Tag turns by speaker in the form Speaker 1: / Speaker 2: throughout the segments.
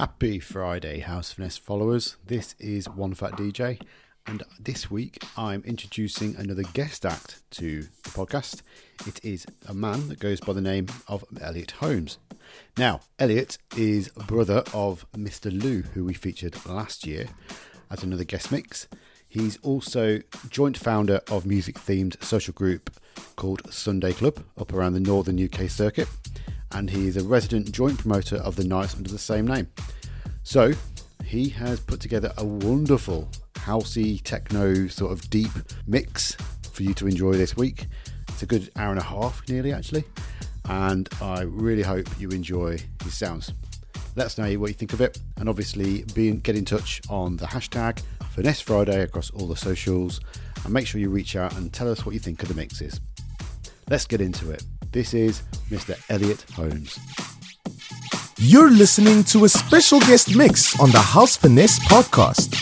Speaker 1: Happy Friday, House Finesse followers. This is One Fat DJ, and this week I'm introducing another guest act to the podcast. It is a man that goes by the name of Elliot Holmes. Now, Elliot is brother of Mr. Lou, who we featured last year as another guest mix. He's also joint founder of music themed social group called Sunday Club up around the northern UK circuit and he is a resident joint promoter of the nights under the same name. So, he has put together a wonderful housey techno sort of deep mix for you to enjoy this week. It's a good hour and a half, nearly actually, and I really hope you enjoy his sounds. Let us know what you think of it, and obviously be get in touch on the hashtag Finesse Friday across all the socials, and make sure you reach out and tell us what you think of the mixes. Let's get into it. This is Mr. Elliot Holmes.
Speaker 2: You're listening to a special guest mix on the House Finesse podcast.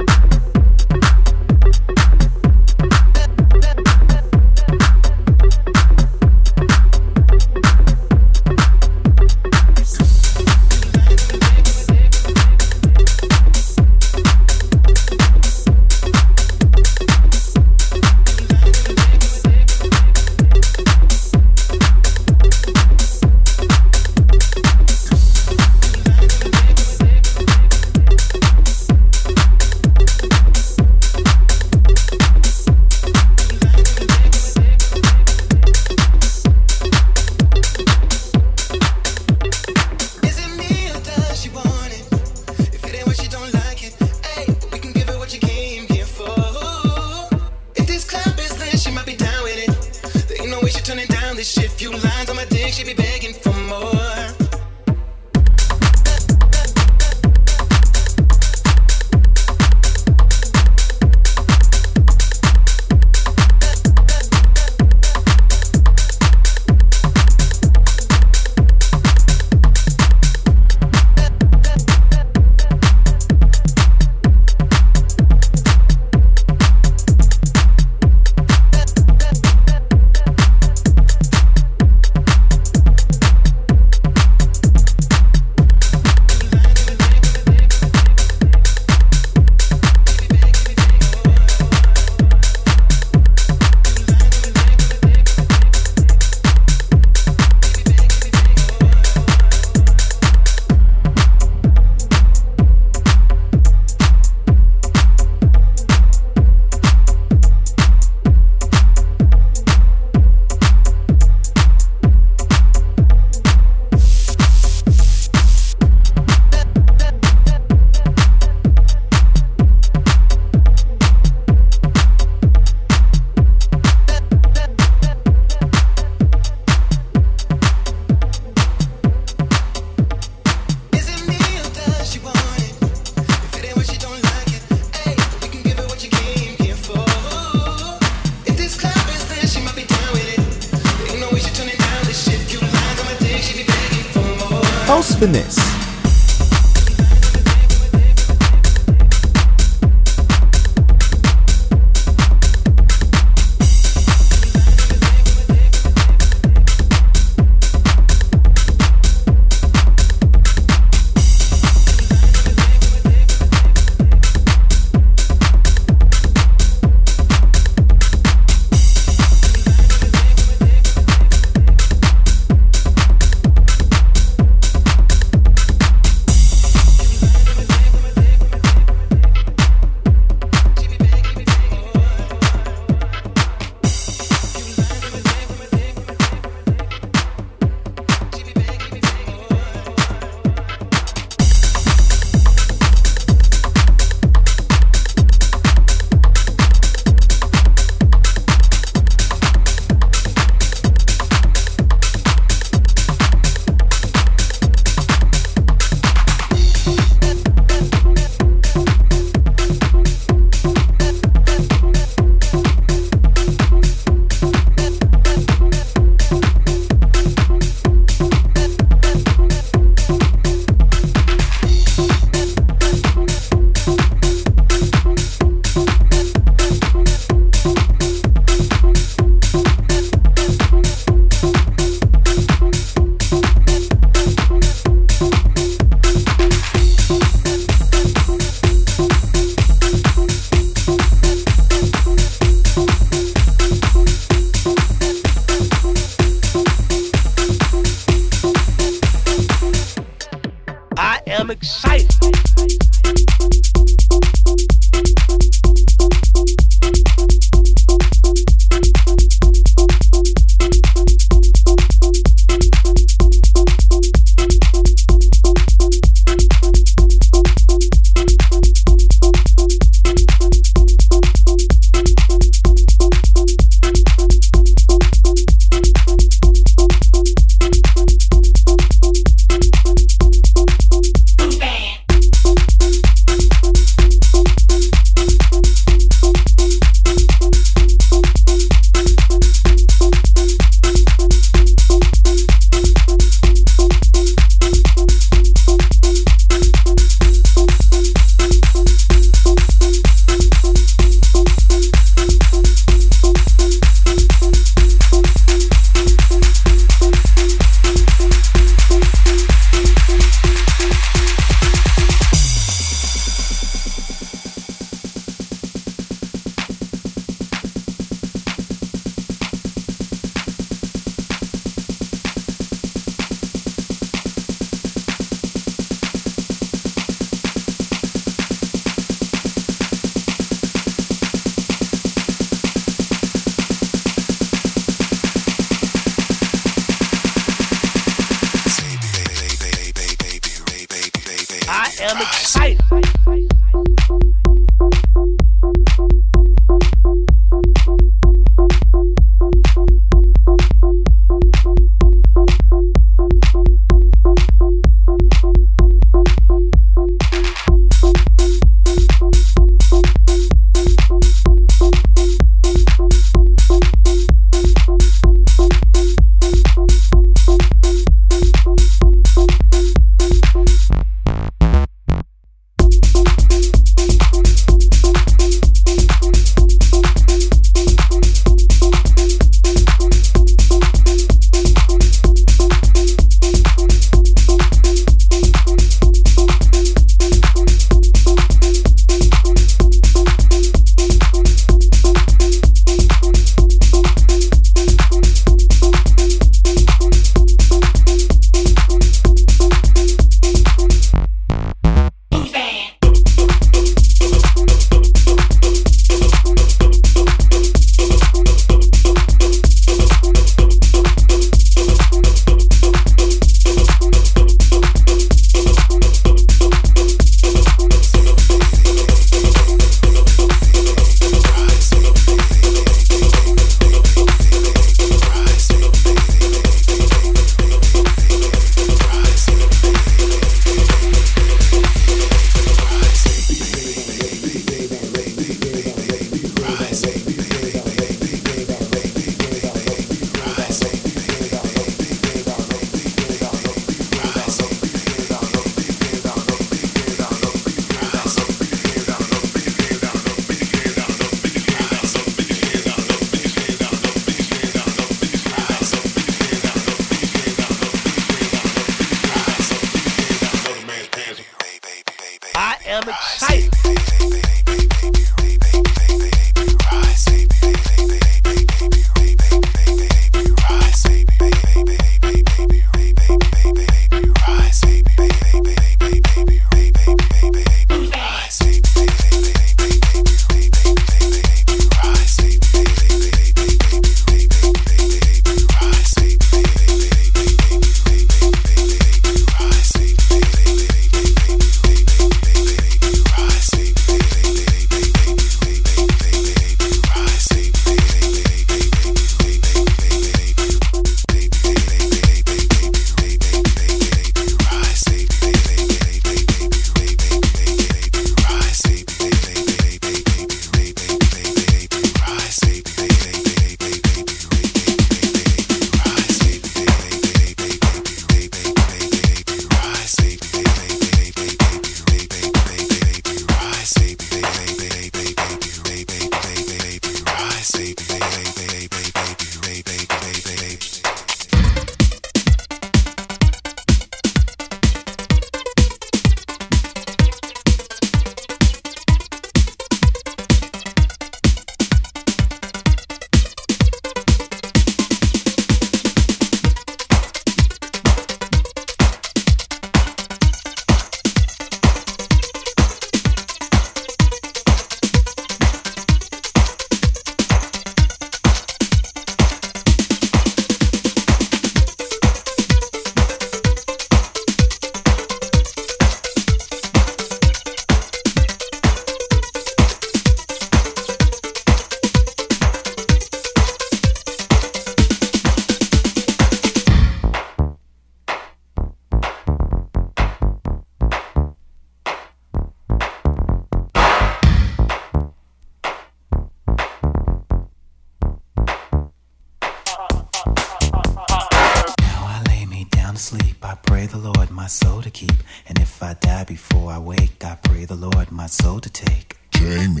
Speaker 3: pray the Lord my soul to keep. And if I die before I wake, I pray the Lord my soul to take.
Speaker 4: Jamie,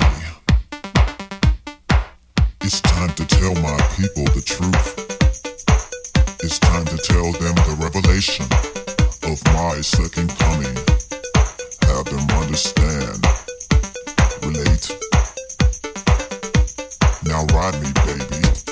Speaker 4: it's time to tell my people the truth. It's time to tell them the revelation of my second coming. Have them understand, relate. Now ride me, baby.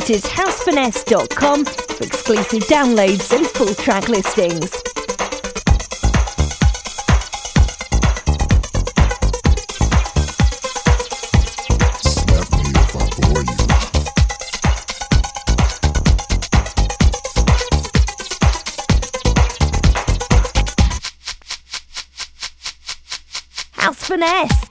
Speaker 5: site is housefinesse.com for exclusive downloads and full track listings. House Finesse.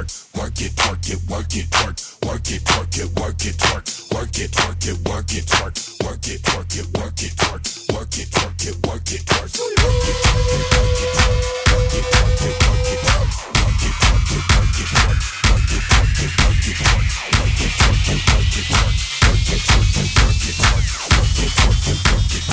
Speaker 3: work, work it, work it, work it, work, work it, work it,
Speaker 4: work it, work, work it, work it, work it, work, work it, work it, work it, work, work it, work it, work it, work, work it, work it, work it, work it, work it, work it, work, work
Speaker 6: it, work it, work it,
Speaker 7: work, work
Speaker 2: it, work
Speaker 8: it, work it, work,
Speaker 9: work it, work it, work it, work, work it, work it, work it, work, work it, work it, work it.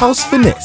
Speaker 9: House Finesse.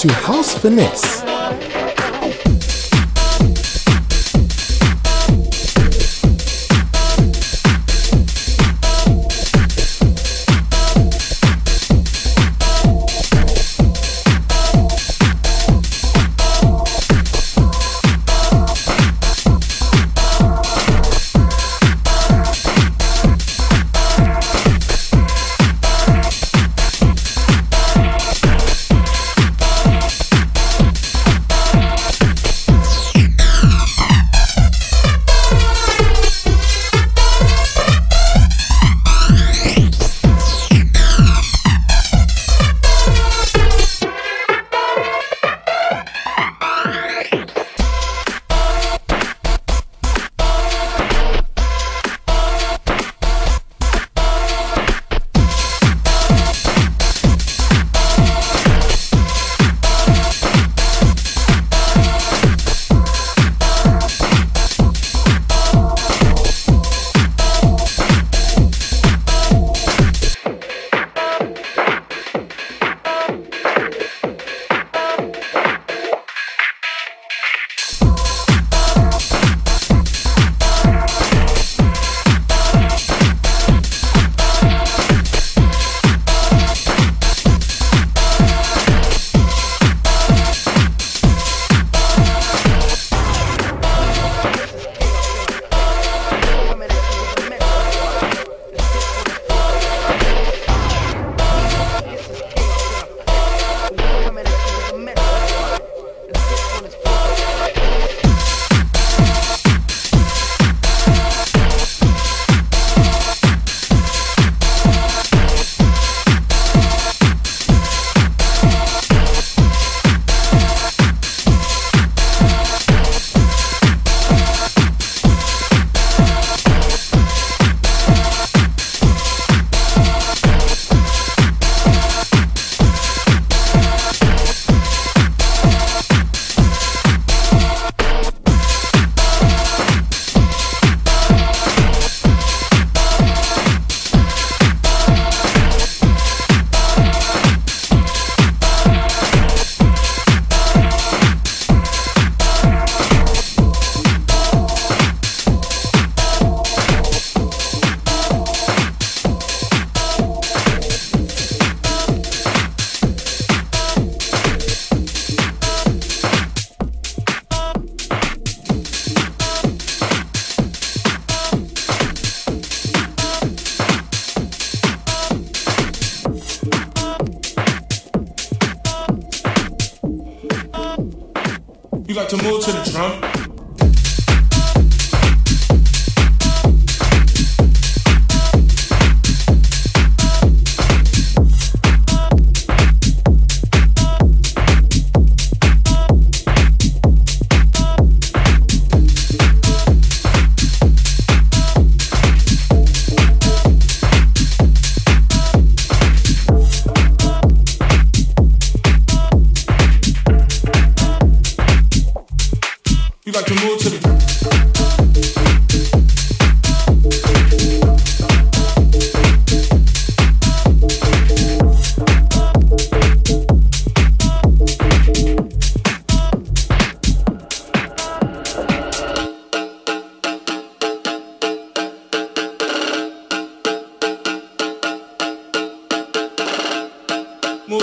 Speaker 9: To House Finesse.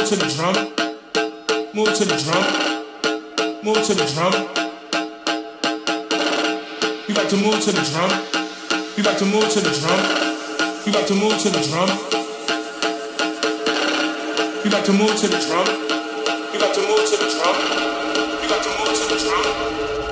Speaker 9: To the drum. Move to the drum. Move to the drum. You like to move to the drum. You got to move to the drum. You got to move to the drum. You got to move to the
Speaker 10: drum. You got to move to the drum. You got to move to the drum.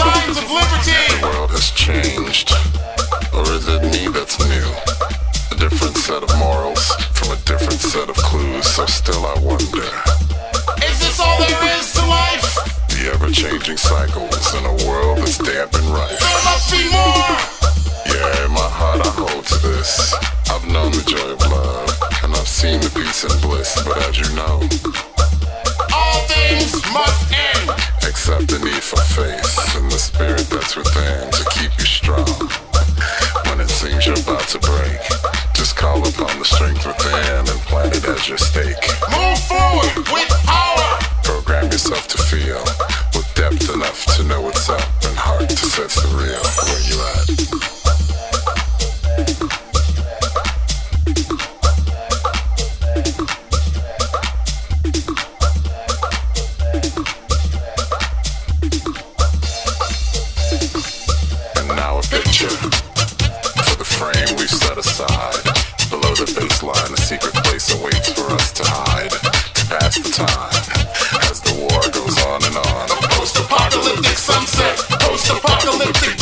Speaker 10: Are designs of liberty.
Speaker 11: The world has changed, or is it me that's new? A different set of morals from a different set of clues, so still I wonder.
Speaker 10: Is this all there is to life?
Speaker 11: The ever-changing cycles in a world that's damp and rife.
Speaker 10: There must be more.
Speaker 11: Yeah, in my heart I hold to this. I've known the joy of love, and I've seen the peace and bliss, but as you know,
Speaker 10: All things must end.
Speaker 11: Except the need for faith and the spirit that's within to keep you strong. When it seems you're about to break, just call upon the strength within and plant it as your stake.
Speaker 10: Move forward with power.
Speaker 11: Program yourself to feel with depth enough to know what's up and heart to sense the real. Where you at? Time as the war goes on and on.
Speaker 10: A Post-apocalyptic sunset. Post-apocalyptic dawn.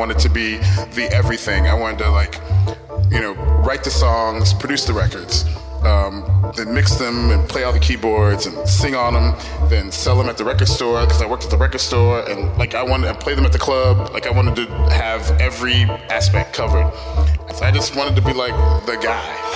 Speaker 12: Wanted to be the everything. I wanted to like, you know, write the songs, produce the records, um, then mix them and play all the keyboards and sing on them, then sell them at the record store because I worked at the record store and like I wanted to play them at the club. Like I wanted to have every aspect covered. So I just wanted to be like the guy.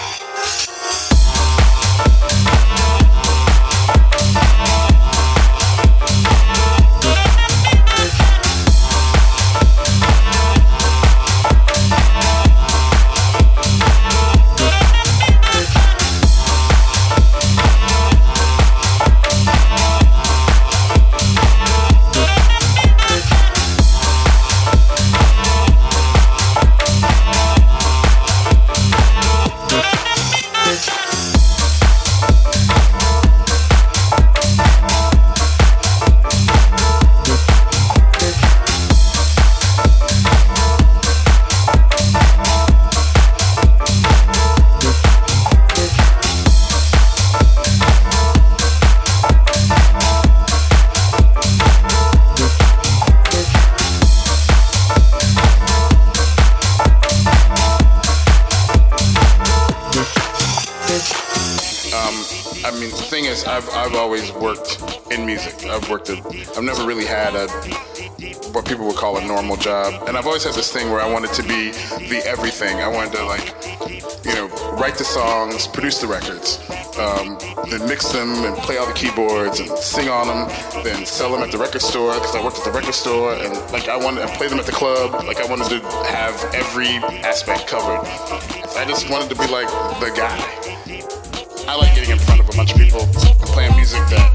Speaker 12: Thing where I wanted to be the everything. I wanted to like, you know, write the songs, produce the records, um, then mix them and play all the keyboards and sing on them, then sell them at the record store because I worked at the record store, and like I wanted to play them at the club. Like I wanted to have every aspect covered. I just wanted to be like the guy. I like getting in front of a bunch of people and playing music that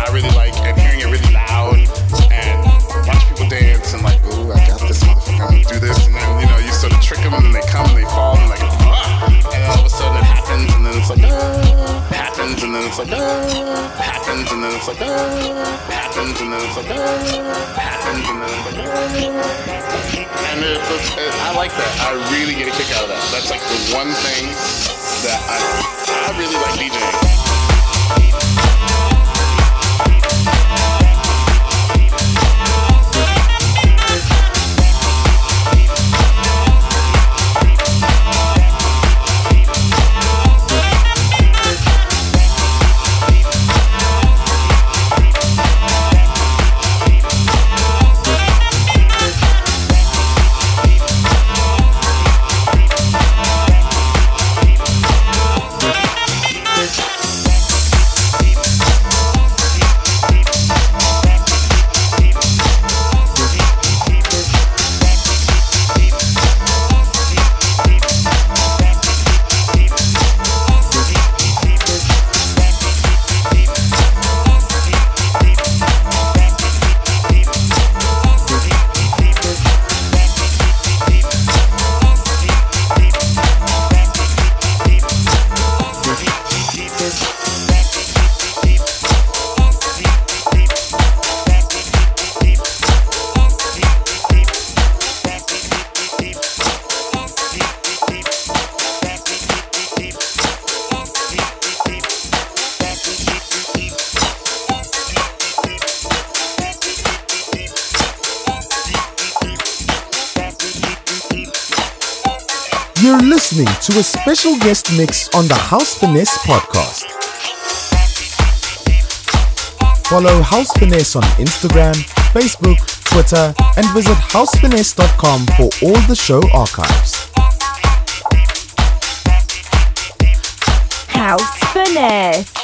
Speaker 12: I really like and hearing it really loud and watch people dance happens and then ah! happens and then ah! happens and then! And I like that. I really get a kick out of that. That's like the one thing that I, I really like DJing.
Speaker 2: Special guest mix on the House Finesse podcast. Follow House Finesse on Instagram, Facebook, Twitter, and visit housefinesse.com for all the show archives.
Speaker 5: House Finesse.